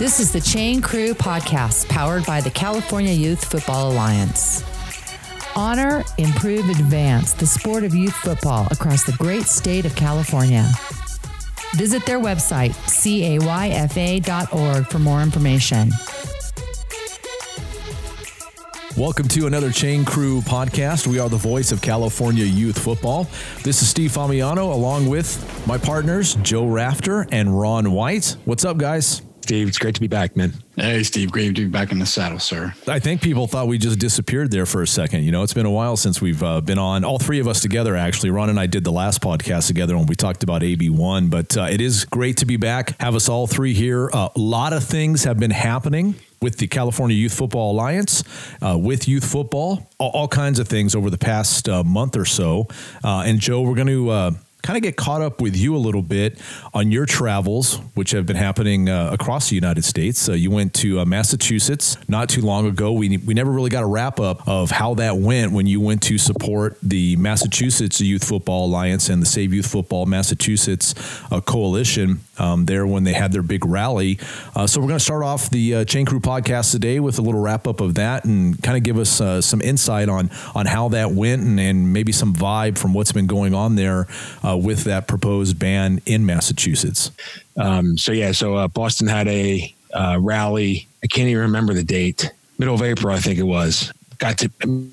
This is the Chain Crew podcast powered by the California Youth Football Alliance. Honor, improve, advance the sport of youth football across the great state of California. Visit their website, cayfa.org, for more information. Welcome to another Chain Crew podcast. We are the voice of California youth football. This is Steve Famiano along with my partners, Joe Rafter and Ron White. What's up, guys? Steve, it's great to be back, man. Hey, Steve, great to be back in the saddle, sir. I think people thought we just disappeared there for a second. You know, it's been a while since we've uh, been on. All three of us together, actually. Ron and I did the last podcast together when we talked about AB1, but uh, it is great to be back. Have us all three here. Uh, a lot of things have been happening with the California Youth Football Alliance, uh, with youth football, all, all, kinds of things over the past uh, month or so. Uh, and Joe, we're going to uh, kind of get caught up with you a little bit on your travels, which have been happening uh, across the United States. Uh, you went to uh, Massachusetts not too long ago. We, we never really got a wrap up of how that went when you went to support the Massachusetts Youth Football Alliance and the Save Youth Football Massachusetts uh, Coalition um, there when they had their big rally. Uh, so we're going to start off the uh, Chain Crew podcast today with a little wrap up of that and kind of give us some insight on, on how that went and, and, maybe some vibe from what's been going on there uh, with that proposed ban in Massachusetts? Um, so yeah, so uh, Boston had a uh, rally. I can't even remember the date. Middle of April, I think it was. Got to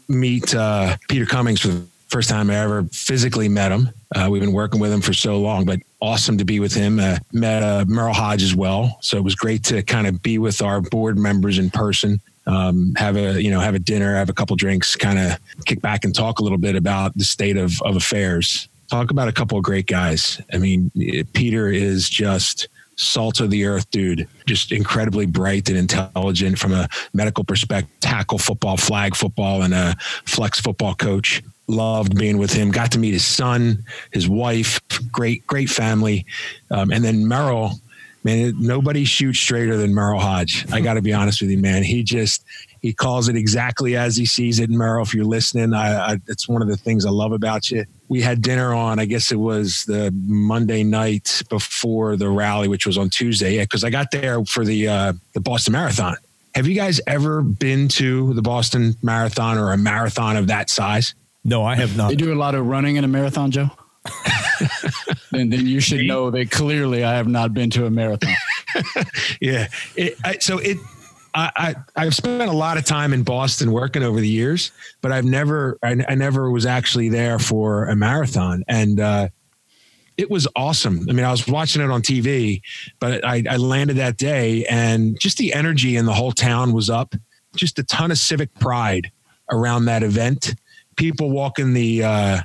meet uh, Peter Cummings for the first time I ever physically met him. Uh, we've been working with him for so long, but awesome to be with him. Uh, met Merrill Hoge as well, so it was great to kind of be with our board members in person. Um, have a you know have a dinner, have a couple drinks, kind of kick back and talk a little bit about the state of, of affairs talk about a couple of great guys. I mean, Peter is just salt of the earth dude, just incredibly bright and intelligent from a medical perspective, tackle football, flag football, and a flex football coach. Loved being with him. Got to meet his son, his wife. Great, great family. Um, and then Merrill, man, nobody shoots straighter than Merrill Hoge. I got to be honest with you, man. He just he calls it exactly as he sees it. Merrill, if you're listening, I, I, it's one of the things I love about you we had dinner on, I guess it was the Monday night before the rally, which was on Tuesday. Yeah, because I got there for the uh, the Boston Marathon. Have you guys ever been to the Boston Marathon or a marathon of that size? No, I have not. They do a lot of running in a marathon, Joe. then, then you should know that clearly I have not been to a marathon. yeah. It, I, so it I, I have spent a lot of time in Boston working over the years, but I've never I, I never was actually there for a marathon, and uh, it was awesome. I mean, I was watching it on TV, but I, I landed that day, and just the energy in the whole town was up. Just a ton of civic pride around that event. People walking the, uh,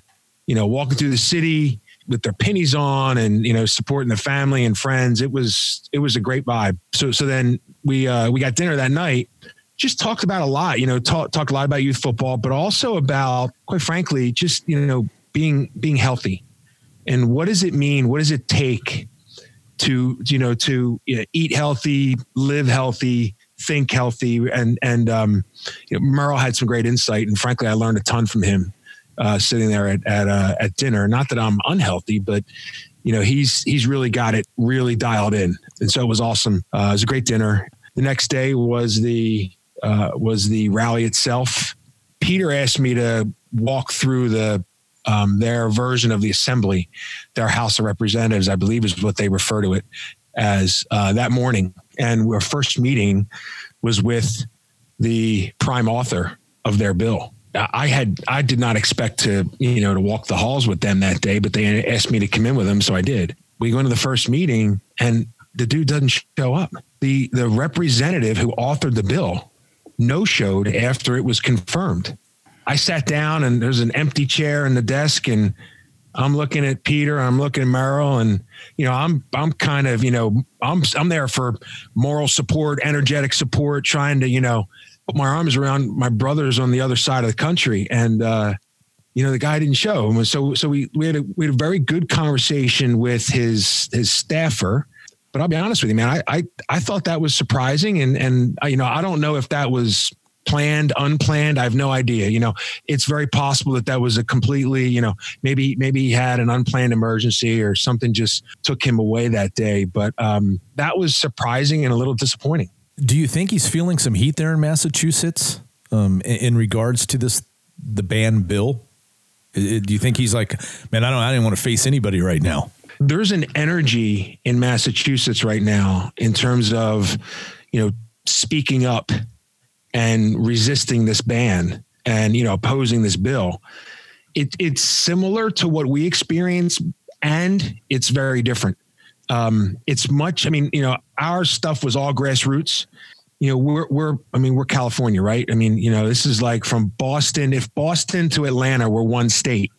you know, walking through the city with their pennies on and you know supporting the family and friends it was it was a great vibe so so then we uh we got dinner that night just talked about a lot you know talk, talked a lot about youth football but also about quite frankly just you know being being healthy. And what does it mean? What does it take to you know to you know, eat healthy live healthy think healthy? And and um you know, Merrill had some great insight and frankly I learned a ton from him uh, sitting there at at, uh, at dinner. Not that I'm unhealthy, but you know he's he's really got it really dialed in, and so it was awesome. Uh, it was a great dinner. The next day was the uh, was the rally itself. Peter asked me to walk through the um, their version of the assembly, their House of Representatives, I believe is what they refer to it as uh, that morning. And our first meeting was with the prime author of their bill, I had I did not expect to you know to walk the halls with them that day, but they asked me to come in with them, so I did. We go into the first meeting, and the dude doesn't show up. the The representative who authored the bill no showed after it was confirmed. I sat down, and there's an empty chair in the desk, and I'm looking at Peter, I'm looking at Merrill, and you know, I'm I'm kind of you know I'm I'm there for moral support, energetic support, trying to you know my arms around my brothers on the other side of the country. And, uh, you know, the guy didn't show. So, so we, we had a, we had a very good conversation with his, his staffer, but I'll be honest with you, man, I, I, I thought that was surprising. And, and, uh, you know, I don't know if that was planned, unplanned. I have no idea. You know, it's very possible that that was a completely, you know, maybe maybe he had an unplanned emergency or something just took him away that day. But um, that was surprising and a little disappointing. Do you think he's feeling some heat there in Massachusetts um, in, in, regards to this the ban bill? Do you think he's like, man, I don't, I didn't want to face anybody right now. There's an energy in Massachusetts right now in terms of, you know, speaking up and resisting this ban and you know opposing this bill. It, it's similar to what we experience, and it's very different. Um, it's much. I mean, you know, our stuff was all grassroots. You know, we're we're. I mean, we're California, right? I mean, you know, this is like from Boston. If Boston to Atlanta were one state,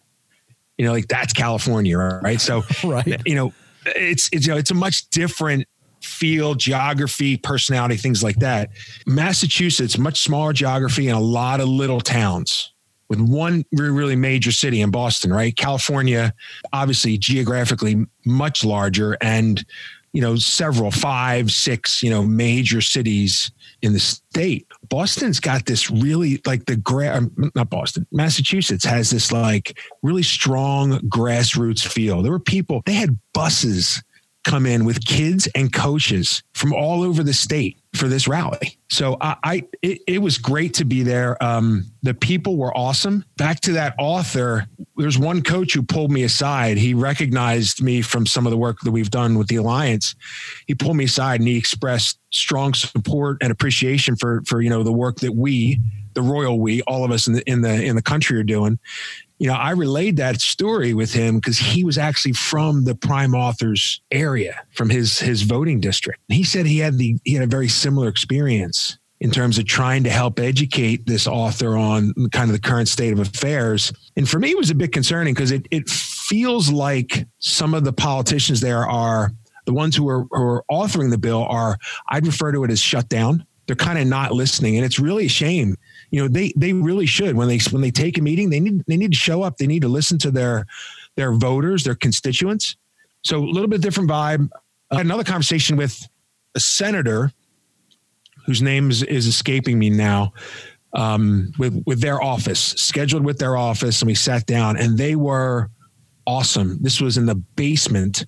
you know, like that's California, right? So, right. You know, it's it's you know, it's a much different feel, geography, personality, things like that. Massachusetts, much smaller geography and a lot of little towns with one really, major city in Boston, right? California, obviously geographically much larger and, you know, several, five, six, you know, major cities in the state. Boston's got this really like the gra- um, not Boston, Massachusetts has this like really strong grassroots feel. There were people, they had buses come in with kids and coaches from all over the state for this rally. So I, I it, it, was great to be there. Um, the people were awesome. Back to that author, there's one coach who pulled me aside. He recognized me from some of the work that we've done with the alliance. He pulled me aside and he expressed strong support and appreciation for for you know the work that we the royal we all of us in the in the in the country are doing you know, I relayed that story with him because he was actually from the prime authors area, from his his voting district. He said he had the he had a very similar experience in terms of trying to help educate this author on kind of the current state of affairs. And for me, it was a bit concerning because it it feels like some of the politicians there are the ones who are who are authoring the bill are I'd refer to it as shut down. They're kind of not listening, and it's really a shame. You know they they really should. When they when they take a meeting they need they need to show up. They need to listen to their their voters their constituents. So a little bit different vibe. I had another conversation with a senator whose name is, is escaping me now um, with with their office scheduled with their office and we sat down and they were awesome. This was in the basement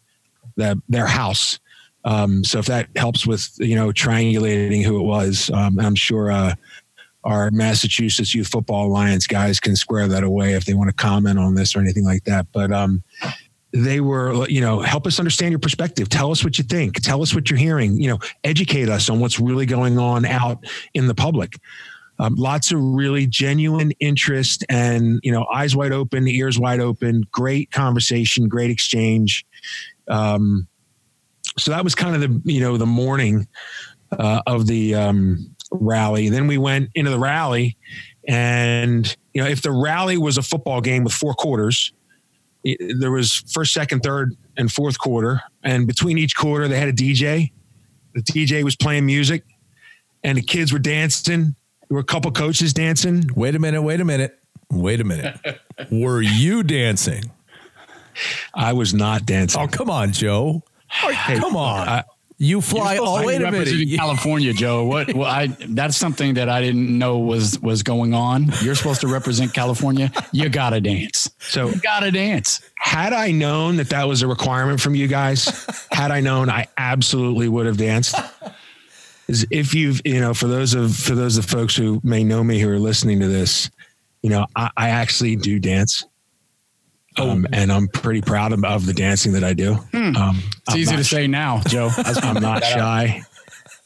the, their house um, so if that helps with you know triangulating who it was um, i'm sure uh, our Massachusetts Youth Football Alliance guys can square that away if they want to comment on this or anything like that. But um, they were, you know, help us understand your perspective. Tell us what you think. Tell us what you're hearing. You know, educate us on what's really going on out in the public. Um, lots of really genuine interest and you know eyes wide open ears wide open great conversation great exchange um, so that was kind of the you know the morning uh, of the um, rally. Then we went into the rally, and you know, if the rally was a football game with four quarters, it, there was first, second, third, and fourth quarter, and between each quarter they had a DJ. The DJ was playing music, and the kids were dancing. There were a couple coaches dancing. Wait a minute! Wait a minute! Wait a minute! were you dancing? I was not dancing. Oh, come on, Joe. Hey, come on. I, you fly all the way to representing California, Joe. What? Well, I that's something that I didn't know was was going on. You're supposed to represent California. You gotta dance. So you gotta dance. Had I known that that was a requirement from you guys, had I known, I absolutely would have danced. Is if you've you know for those of for those of folks who may know me who are listening to this, you know I, I actually do dance. Um, and I'm pretty proud of, of, the dancing that I do. Hmm. Um, it's I'm easy to say now, Joe. I'm not shy,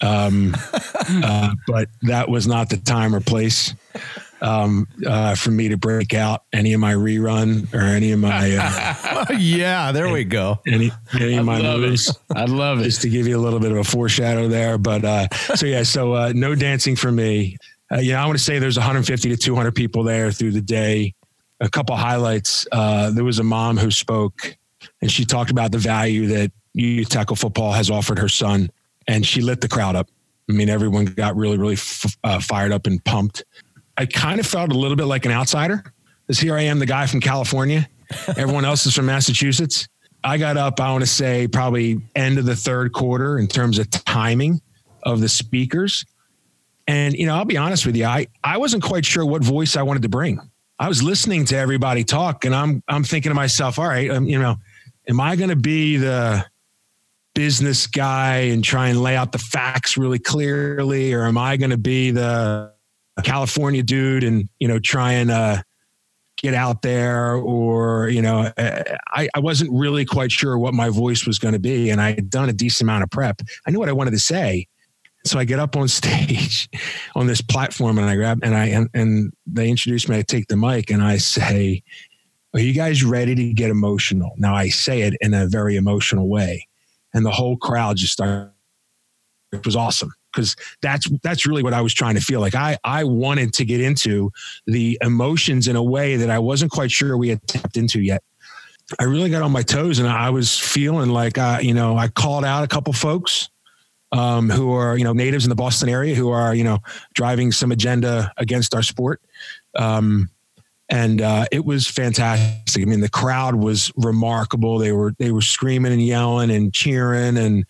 um, uh, but that was not the time or place um, uh, for me to break out any of my rerun or any of my. Uh, yeah, there we go. Any, any of my moves. I love it. Just to give you a little bit of a foreshadow there, but uh, so yeah, so uh, no dancing for me. Uh, you know, I want to say there's 150 to 200 people there through the day a couple highlights. Uh, there was a mom who spoke, and she talked about the value that youth tackle football has offered her son, and she lit the crowd up. I mean, everyone got really, really f- uh, fired up and pumped. I kind of felt a little bit like an outsider, because here I am, the guy from California. Everyone else is from Massachusetts. I got up, I want to say, probably end of the third quarter in terms of timing of the speakers And you know, I'll be honest with you, I I wasn't quite sure what voice I wanted to bring. I was listening to everybody talk, and I'm I'm thinking to myself, all right, um, you know, am I going to be the business guy and try and lay out the facts really clearly, or am I going to be the California dude and you know try and uh, get out there? Or you know, I, I wasn't really quite sure what my voice was going to be, and I had done a decent amount of prep. I knew what I wanted to say, so I get up on stage on this platform and I grab and I and, and they introduce me. I take the mic and I say, "Are you guys ready to get emotional?" Now I say it in a very emotional way, and the whole crowd just started. It was awesome because that's that's really what I was trying to feel like. I I wanted to get into the emotions in a way that I wasn't quite sure we had tapped into yet. I really got on my toes and I was feeling like I, you know, I called out a couple folks um, who are you know natives in the Boston area who are you know driving some agenda against our sport. Um, and uh, it was fantastic. I mean, the crowd was remarkable. They were they were screaming and yelling and cheering, and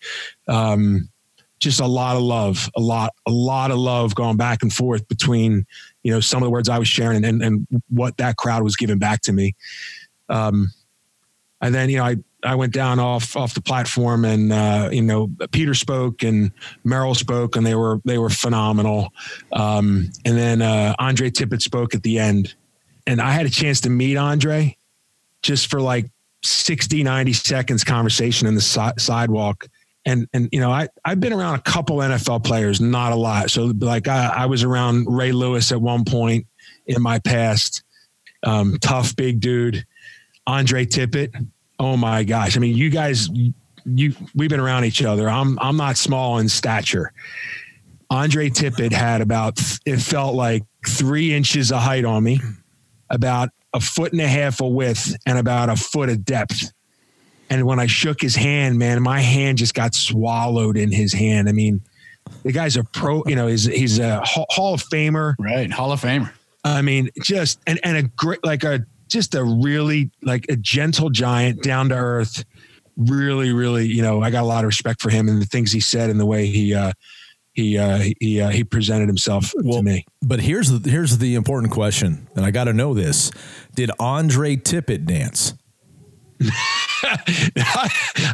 um, just a lot of love, a lot a lot of love going back and forth between you know some of the words I was sharing and and, and what that crowd was giving back to me. Um, and then you know I I went down off off the platform, and uh, you know Peter spoke and Merrill spoke, and they were they were phenomenal. Um, and then uh, Andre Tippett spoke at the end, and I had a chance to meet Andre just for like 60, 90 seconds conversation in the si- sidewalk. And and you know I I've been around a couple NFL players, not a lot. So like I, I was around Ray Lewis at one point in my past. Um, tough big dude, Andre Tippett Oh my gosh! I mean, you guys, you we've been around each other. I'm I'm not small in stature. Andre Tippett had about it felt like three inches of height on me, about a foot and a half of width, and about a foot of depth. And when I shook his hand, man, my hand just got swallowed in his hand. I mean, the guy's a pro. You know, he's he's a Hall of Famer. Right, Hall of Famer. I mean, just and and a great like a just a really like a gentle giant, down to earth. Really, really, you know, I got a lot of respect for him and the things he said and the way he uh, he uh, he uh, he presented himself well, to me. But here's the, here's the important question, and I got to know this: Did Andre Tippett dance?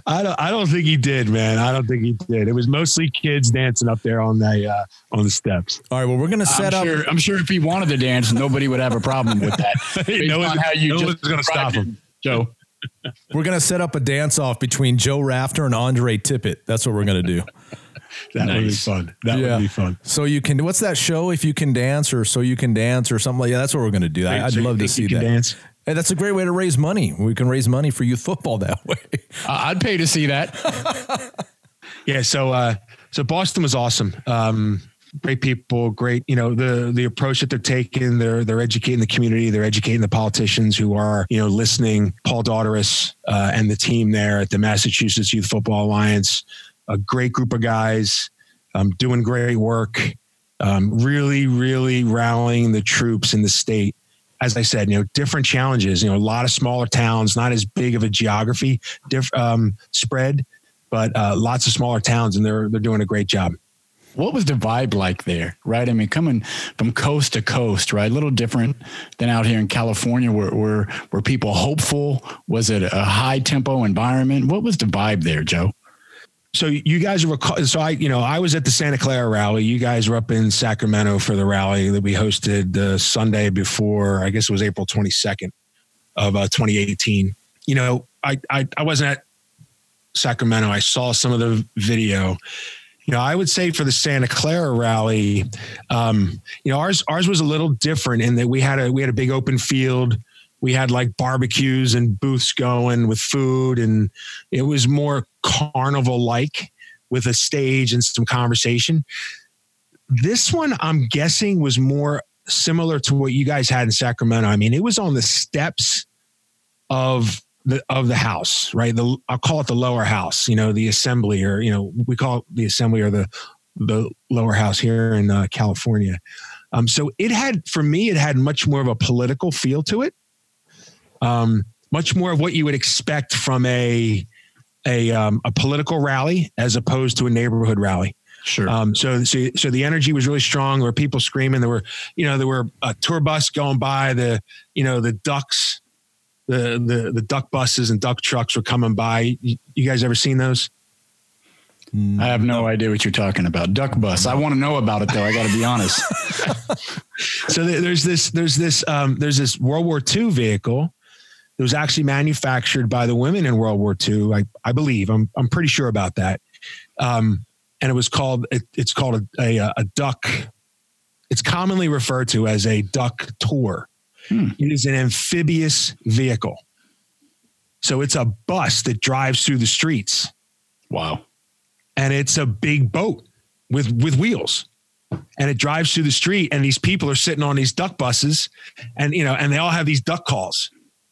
I don't. I don't think he did, man. I don't think he did. It was mostly kids dancing up there on the uh, on the steps. All right. Well, we're gonna set I'm up. Sure, I'm sure if he wanted to dance, nobody would have a problem with that. no one, how you no one's gonna stop him, Joe. we're gonna set up a dance off between Joe Rafter and Andre Tippett. That's what we're gonna do. that nice. would be fun. That yeah. would be fun. So you can. What's that show? If you can dance, or so you can dance, or something like that. That's what we're gonna do. Wait, I'd so love to see that. Dance? Hey, that's a great way to raise money. We can raise money for youth football that way. Uh, I'd pay to see that. yeah. So, uh, so Boston was awesome. Um, great people, great, you know, the, the approach that they're taking, they're, they're educating the community. They're educating the politicians who are, you know, listening, Paul Dauteris, uh, and the team there at the Massachusetts Youth Football Alliance, a great group of guys, um, doing great work, um, really, really rallying the troops in the state as I said, you know, different challenges. You know, a lot of smaller towns, not as big of a geography diff, um, spread, but uh, lots of smaller towns, and they're they're doing a great job. What was the vibe like there? Right, I mean, coming from coast to coast, right? A little different than out here in California, where where were people hopeful? Was it a high tempo environment? What was the vibe there, Joe? So you guys were so I you know I was at the Santa Clara rally. You guys were up in Sacramento for the rally that we hosted the Sunday before. I guess it was April 22nd of uh, 2018. You know, I, I I wasn't at Sacramento. I saw some of the video. You know, I would say for the Santa Clara rally, um, you know, ours ours was a little different in that we had a we had a big open field we had like barbecues and booths going with food and it was more carnival like with a stage and some conversation. This one i'm guessing was more similar to what you guys had in sacramento. I mean it was on the steps of the of the house right? The i'll call it the lower house you know the assembly or you know we call it the assembly or the the lower house here in uh, california. Um, so it had for me it had much more of a political feel to it um, much more of what you would expect from a a, um, a political rally as opposed to a neighborhood rally. Sure. Um, so, so, so the energy was really strong. There were people screaming. There were, you know, there were a tour bus going by. The, you know, the ducks, the the the duck buses and duck trucks were coming by. You, you guys ever seen those? I have no idea what you're talking about. Duck bus. I want to know about it though. I got to be honest. so there's this there's this um, there's this World War II vehicle that was actually manufactured by the women in World War II. I, I believe I'm I'm pretty sure about that. Um, and it was called it, it's called a, a, a duck. It's commonly referred to as a duck tour. Hmm. It is an amphibious vehicle. So it's a bus that drives through the streets. Wow. And it's a big boat with with wheels. And it drives through the street and these people are sitting on these duck buses and you know and they all have these duck calls.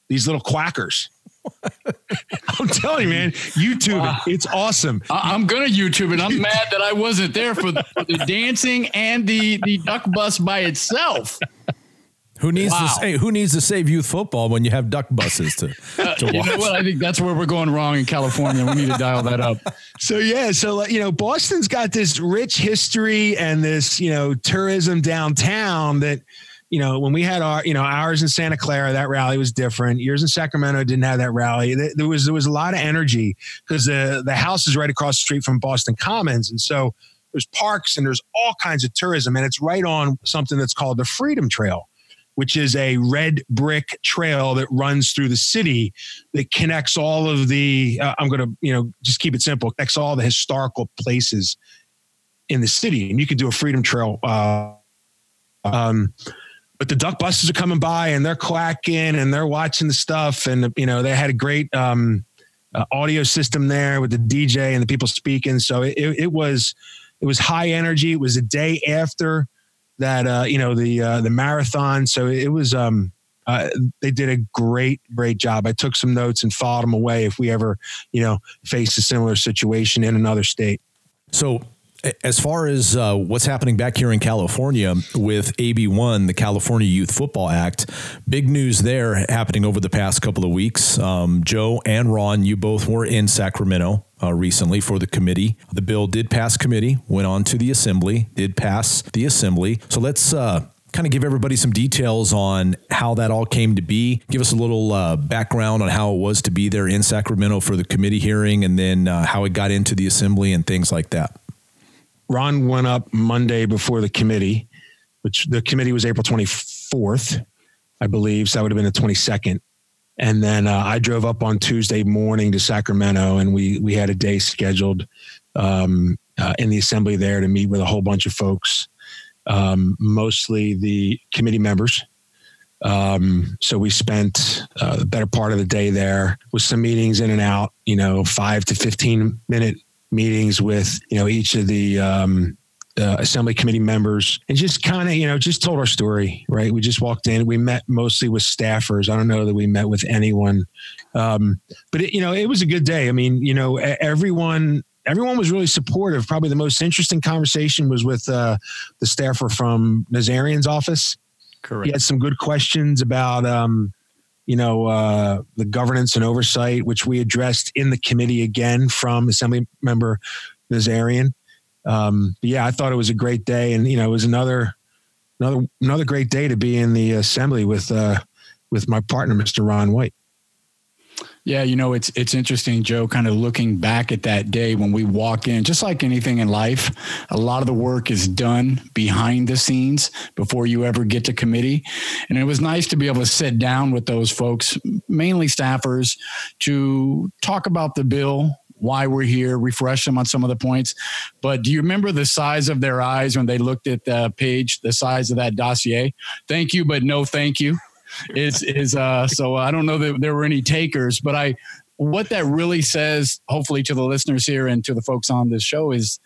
These little quackers. I'm telling you, man, YouTube wow. it. It's awesome. I- am gonna YouTube it. I'm mad that I wasn't there for the, for the dancing and the the duck bus by itself. Who needs wow. to say who needs to save youth football when you have duck buses to, to watch? you know what? I think that's where we're going wrong in California. We need to dial that up. So yeah, so you know, Boston's got this rich history and this, you know, tourism downtown that you know, when we had our, you know, ours in Santa Clara, that rally was different. Yours in Sacramento didn't have that rally. There was there was a lot of energy because the the house is right across the street from Boston Commons, and so there's parks and there's all kinds of tourism, and it's right on something that's called the Freedom Trail, which is a red brick trail that runs through the city that connects all of the. Uh, I'm going to you know just keep it simple. Connects all the historical places in the city, and you can do a Freedom Trail. Uh, um, but the duck buses are coming by and they're quacking and they're watching the stuff. And you know they had a great um, uh, audio system there with the DJ and the people speaking. So it, it was it was high energy. It was a day after that uh, you know the uh, the marathon. So it was um uh, they did a great great job. I took some notes and filed them away if we ever you know face a similar situation in another state. So as far as uh, what's happening back here in California with AB1, the California Youth Football Act, big news there happening over the past couple of weeks. Um, Joe and Ron, you both were in Sacramento uh, recently for the committee. The bill did pass committee, went on to the assembly, did pass the assembly. So let's uh, kind of give everybody some details on how that all came to be. Give us a little uh, background on how it was to be there in Sacramento for the committee hearing and then uh, how it got into the assembly and things like that. Ron went up Monday before the committee, which the committee was April 24th, I believe. So that would have been the 22nd. And then uh, I drove up on Tuesday morning to Sacramento, and we we had a day scheduled um, uh, in the assembly there to meet with a whole bunch of folks, um, mostly the committee members. Um, so we spent uh, the better part of the day there with some meetings in and out, you know, five to 15 minute meetings with you know each of the um, uh, assembly committee members and just kind of you know just told our story right? We just walked in. We met mostly with staffers. I don't know that we met with anyone. Um, but it, you know it was a good day. I mean you know everyone everyone was really supportive. Probably the most interesting conversation was with uh, the staffer from nazarian's office. Correct he had some good questions about um, you know, uh, the governance and oversight, which we addressed in the committee again from Assembly Member Nazarian. Um, yeah, I thought it was a great day, and you know, it was another another another great day to be in the assembly with uh, with my partner, Mr. Ron White. Yeah, you know, it's it's interesting, Joe, kind of looking back at that day when we walk in, just like anything in life, a lot of the work is done behind the scenes before you ever get to committee. And it was nice to be able to sit down with those folks, mainly staffers, to talk about the bill, why we're here, refresh them on some of the points. But do you remember the size of their eyes when they looked at the page, the size of that dossier? Thank you, but no thank you is is uh so I don't know that there were any takers, but I what that really says, hopefully to the listeners here and to the folks on this show is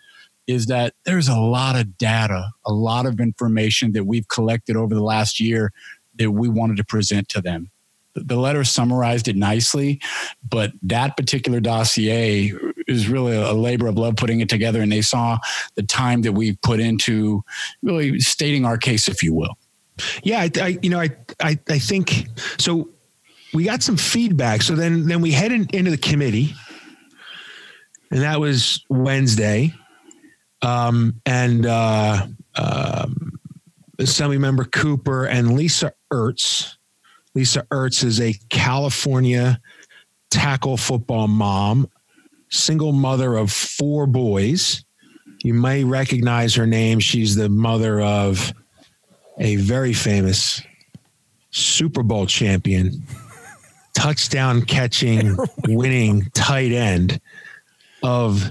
is that there's a lot of data, a lot of information that we've collected over the last year that we wanted to present to them. The letter summarized it nicely, but that particular dossier is really a labor of love putting it together. And they saw the time that we put into really stating our case, if you will. Yeah, I, I you know, I, I, I think so. We got some feedback. So then, then we headed into the committee, and that was Wednesday. um, and uh, um, Assembly Member Cooper and Lisa Ertz. Lisa Ertz is a California tackle football mom, single mother of four boys. You may recognize her name. She's the mother of a very famous Super Bowl champion, touchdown catching, winning tight end of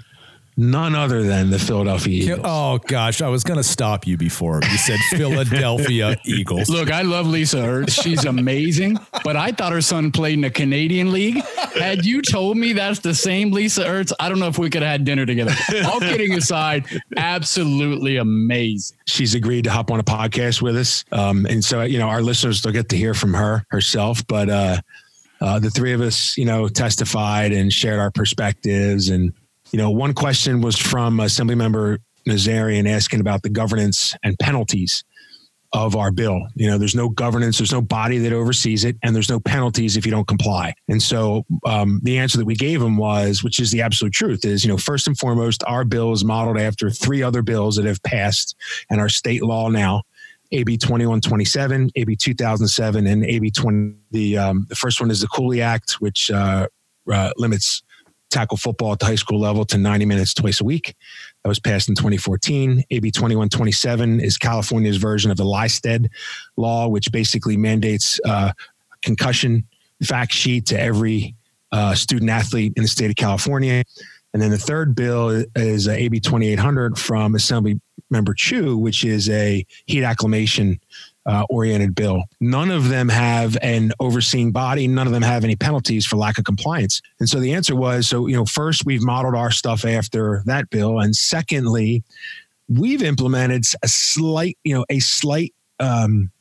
none other than the Philadelphia Eagles. Oh gosh, I was going to stop you before you said Philadelphia Eagles. Look, I love Lisa Ertz. She's amazing, but I thought her son played in the Canadian League. Had you told me that's the same Lisa Ertz, I don't know if we could have had dinner together. All kidding aside, absolutely amazing. She's agreed to hop on a podcast with us, um, and so you know our listeners will get to hear from her herself, but. uh uh, the three of us, you know, testified and shared our perspectives and you know, one question was from Assemblymember Nazarian asking about the governance and penalties of our bill. You know, there's no governance, there's no body that oversees it, and there's no penalties if you don't comply. And so um, the answer that we gave him was, which is the absolute truth, is, you know, first and foremost, our bill is modeled after three other bills that have passed and are state law now. AB 2127, AB 2007, and AB 20. The, um, the first one is the Cooley Act, which uh, uh, limits tackle football at the high school level to 90 minutes twice a week. That was passed in 2014. AB 2127 is California's version of the Lystedt law, which basically mandates uh, concussion fact sheet to every uh, student athlete in the state of California. And then the third bill is uh, AB 2800 from Assembly Member Chu, which is a heat acclimation uh, oriented bill. None of them have an overseeing body. None of them have any penalties for lack of compliance. And so the answer was so, you know, first, we've modeled our stuff after that bill. And secondly, we've implemented a slight, you know, a slight, um,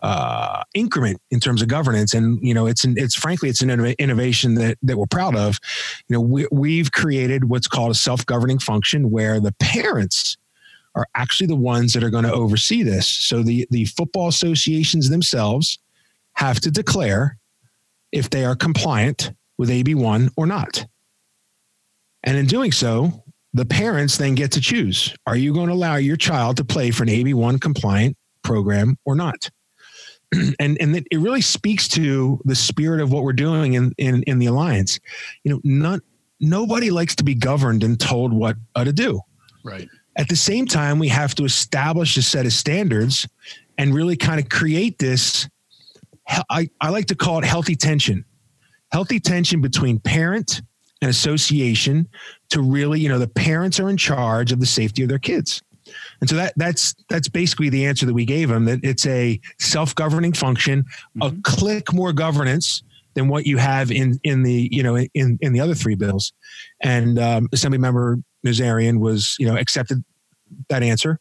uh, increment in terms of governance. And you know, it's an, it's frankly it's an innovation that that we're proud of. You know, we, we've created what's called a self governing function where the parents are actually the ones that are going to oversee this. So the, the football associations themselves have to declare if they are compliant with AB1 or not. And in doing so, the parents then get to choose are you going to allow your child to play for an AB1 compliant program or not? and and it really speaks to the spirit of what we're doing in, in, in the alliance. You know, not nobody likes to be governed and told what uh, to do. Right. At the same time, we have to establish a set of standards and really kind of create this. I, I like to call it healthy tension, healthy tension between parent and association to really, you know, the parents are in charge of the safety of their kids. And so that that's that's basically the answer that we gave them. That it's a self-governing function, mm-hmm. a click more governance than what you have in in the you know in in the other three bills. And um, Assembly Member Nazarian was you know accepted that answer.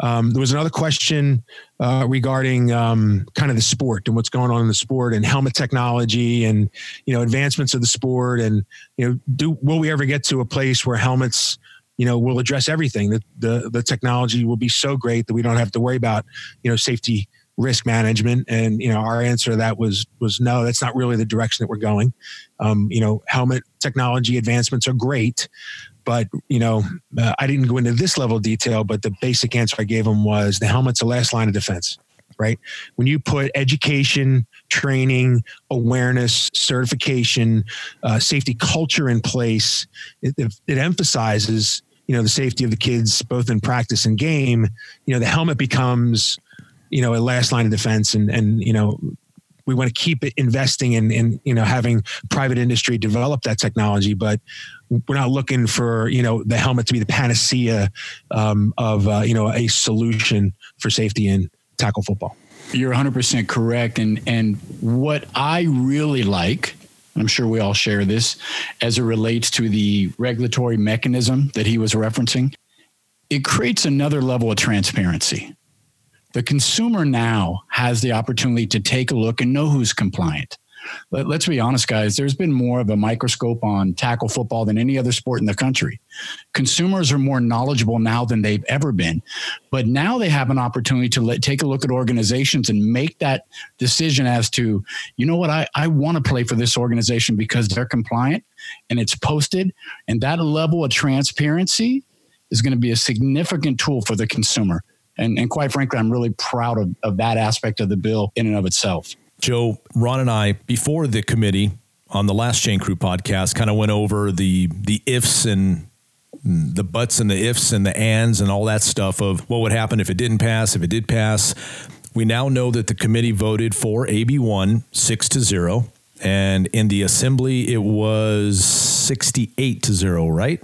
Um, there was another question uh, regarding um, kind of the sport and what's going on in the sport and helmet technology and you know advancements of the sport and you know do will we ever get to a place where helmets you know will address everything? That the the technology will be so great that we don't have to worry about you know safety risk management. And you know our answer to that was was no that's not really the direction that we're going. Um, you know helmet technology advancements are great but you know, uh, I didn't go into this level of detail, but the basic answer I gave him was the helmet's the last line of defense. Right. When you put education, training, awareness, certification, uh, safety culture in place, it, it emphasizes you know the safety of the kids both in practice and game. You know, the helmet becomes you know a last line of defense, and and you know we want to keep investing in, in you know having private industry develop that technology but we're not looking for you know the helmet to be the panacea um, of uh, you know a solution for safety in tackle football you're 100% correct and and what i really like I'm sure we all share this as it relates to the regulatory mechanism that he was referencing. It creates another level of transparency. The consumer now has the opportunity to take a look and know who's compliant. Let, us be honest, guys, there's been more of a microscope on tackle football than any other sport in the country. Consumers are more knowledgeable now than they've ever been. But now they have an opportunity to let, take a look at organizations and make that decision as to, you know what, I, I want to play for this organization because they're compliant and it's posted. And that level of transparency is going to be a significant tool for the consumer. And, and quite frankly, I'm really proud of, of that aspect of the bill in and of itself. Joe, Ron, and I, before the committee on the last Chain Crew podcast, kind of went over the the ifs and the buts and the ifs and the ands and all that stuff of what would happen if it didn't pass, if it did pass. We now know that the committee voted for AB one six to zero, and in the assembly it was sixty eight to zero, right?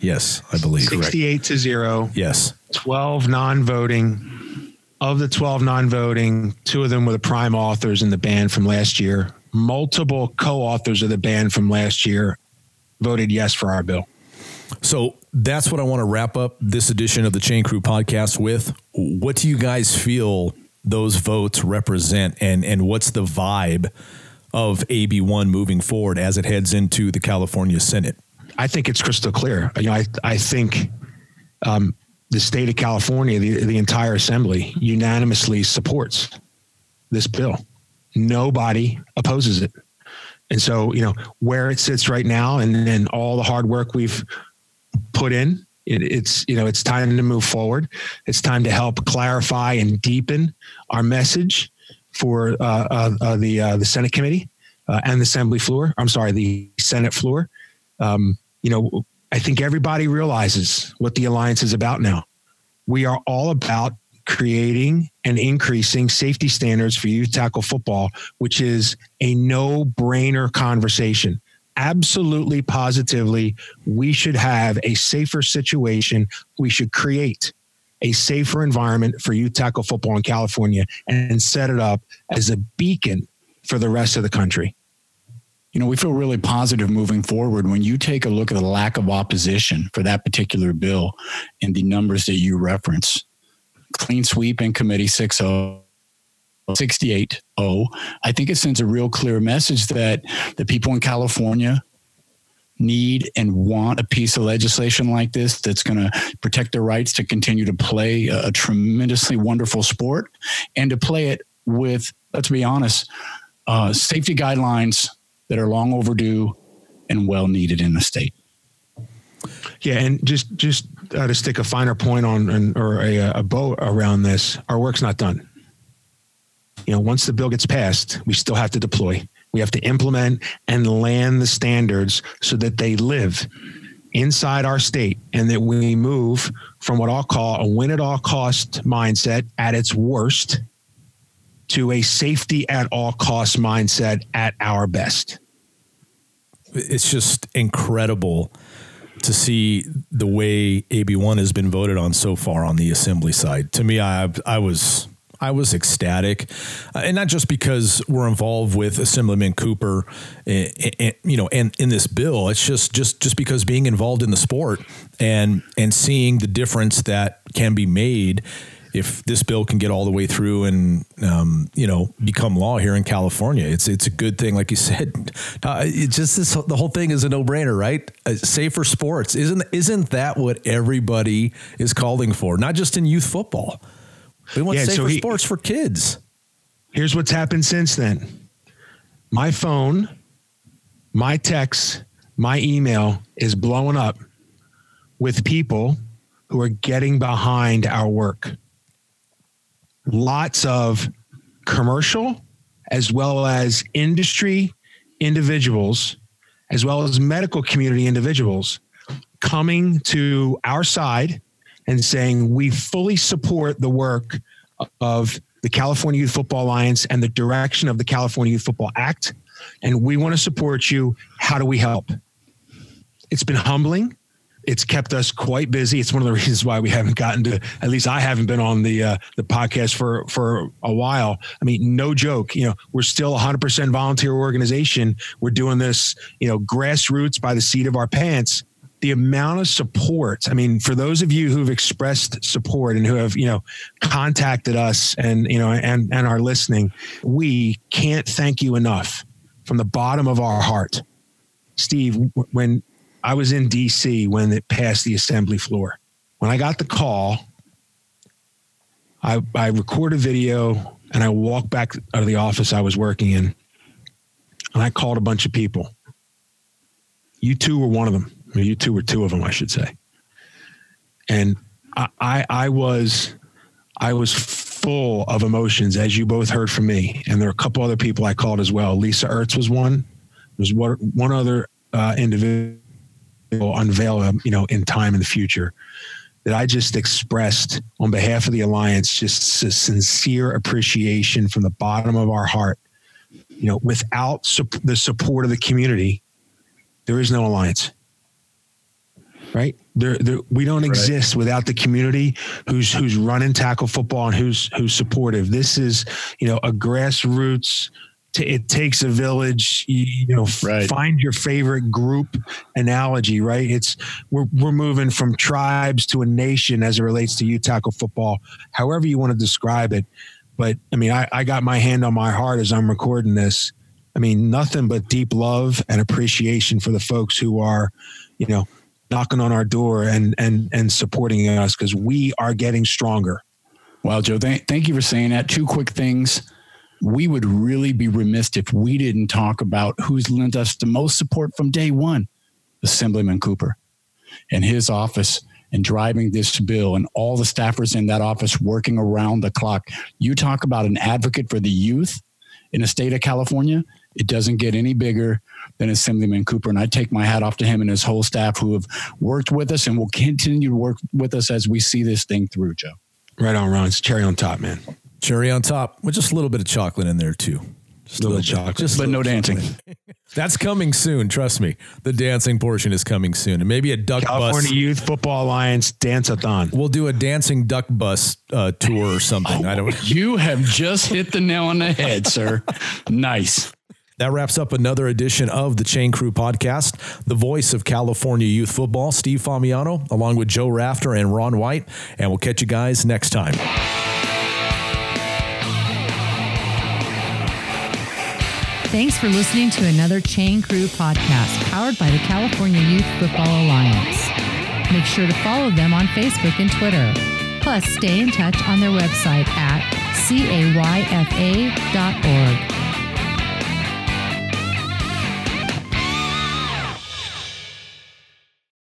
Yes, I believe. Sixty eight to zero. Yes. Twelve non voting. Of the 12 non voting, two of them were the prime authors in the ban from last year. Multiple co authors of the ban from last year voted yes for our bill. So that's what I want to wrap up this edition of the Chain Crew podcast with. What do you guys feel those votes represent, and and what's the vibe of AB one moving forward as it heads into the California Senate? I think it's crystal clear. You know, I I think um, the state of California, the the entire assembly, unanimously supports this bill. Nobody opposes it. And so, you know, where it sits right now and, and all the hard work we've put in. It, it's you know it's time to move forward. It's time to help clarify and deepen our message for uh, uh, uh, the uh, the Senate committee uh, and the Assembly floor. I'm sorry, the Senate floor. Um, you know, I think everybody realizes what the alliance is about now. We are all about creating and increasing safety standards for youth tackle football, which is a no brainer conversation. Absolutely positively we should have a safer situation. We should create a safer environment for youth tackle football in california and set it up as a beacon for the rest of the country you know, we feel really positive moving forward when you take a look at the lack of opposition for that particular bill and the numbers that you reference. Clean sweep in committee 6 0 68 0, I think it sends a real clear message that the people in California need and want a piece of legislation like this that's going to protect their rights to continue to play a, a tremendously wonderful sport and to play it with, let's be honest, uh, safety guidelines that are long overdue and well needed in the state. Yeah, and just just uh, to stick a finer point on or a, a bow around this, our work's not done you know, once the bill gets passed, we still have to deploy. We have to implement and land the standards so that they live inside our state and that we move from what I'll call a win at all cost mindset at its worst to a safety at all cost mindset at our best. It's just incredible to see the way AB1 has been voted on so far on the assembly side. To me, I I was I was ecstatic, uh, and not just because we're involved with Assemblyman Cooper, and, eh, and, eh, eh, you know, and in this bill. It's just just just because being involved in the sport and and seeing the difference that can be made if this bill can get all the way through and um, you know become law here in California, it's it's a good thing. Like you said, uh, it's just this the whole thing is a no brainer, right? Uh, safer sports isn't isn't that what everybody is calling for? Not just in youth football. We want yeah, safer so he, sports for kids. Here's what's happened since then. My phone, my text, my email is blowing up with people who are getting behind our work. Lots of commercial as well as industry individuals, as well as medical community individuals coming to our side and saying we fully support the work of the California Youth Football Alliance and the direction of the California Youth Football Act. And we want to support you. How do we help? It's been humbling. It's kept us quite busy. It's one of the reasons why we haven't gotten to, at least I haven't been on the uh, the podcast for for a while. I mean, no joke. You know, we're still a hundred percent volunteer organization. We're doing this, you know, grassroots by the seat of our pants the amount of support. I mean, for those of you who've expressed support and who have, you know, contacted us and, you know, and, and are listening, we can't thank you enough from the bottom of our heart. Steve, when I was in DC when it passed the assembly floor, when I got the call, I, I record a video and I walk back out of the office I was working in and I called a bunch of people. You two were one of them you two were two of them, I should say. and I, I, I was, I was full of emotions, as you both heard from me. And there are a couple other people I called as well. Lisa Ertz was one. There's one, one other uh, individual unveil, um, you know, in time in the future that I just expressed on behalf of the alliance, just a sincere appreciation from the bottom of our heart. You know, without the support of the community, there is no alliance right? There, there, we don't right. exist without the community who's who's running tackle football and who's who's supportive. This is, you know, a grassroots. T- it takes a village. You, you know, right. find your favorite group analogy. Right? It's we're we're moving from tribes to a nation as it relates to youth tackle football. However you want to describe it, but I mean, I, I got my hand on my heart as I'm recording this. I mean, nothing but deep love and appreciation for the folks who are, you know, knocking on our door and and and supporting us because we are getting stronger. Well, Joe, th- thank you for saying that. Two quick things. We would really be remiss if we didn't talk about who's lent us the most support from day one, Assemblyman Cooper and his office and driving this bill and all the staffers in that office working around the clock. You talk about an advocate for the youth in the state of California. It doesn't get any bigger than Assemblyman Cooper. And I take my hat off to him and his whole staff who have worked with us and will continue to work with us as we see this thing through, Joe. Right on, Ron. It's cherry on top, man. Cherry on top with just a little bit of chocolate in there, too. Just a little, bit of chocolate. Just but no dancing. That's coming soon. Trust me. The dancing portion is coming soon. And maybe a duck bus. California bus. Youth Football Alliance dance-a-thon. We'll do a dancing duck bus uh, tour or something. Oh, I don't You have just hit the nail on the head, sir. nice. That wraps up another edition of the Chain Crew podcast. The voice of California youth football, Steve Famiano, along with Joe Rafter and Ron White. And we'll catch you guys next time. Thanks for listening to another Chain Crew podcast powered by the California Youth Football Alliance. Make sure to follow them on Facebook and Twitter. Plus, stay in touch on their website at cayfa.org.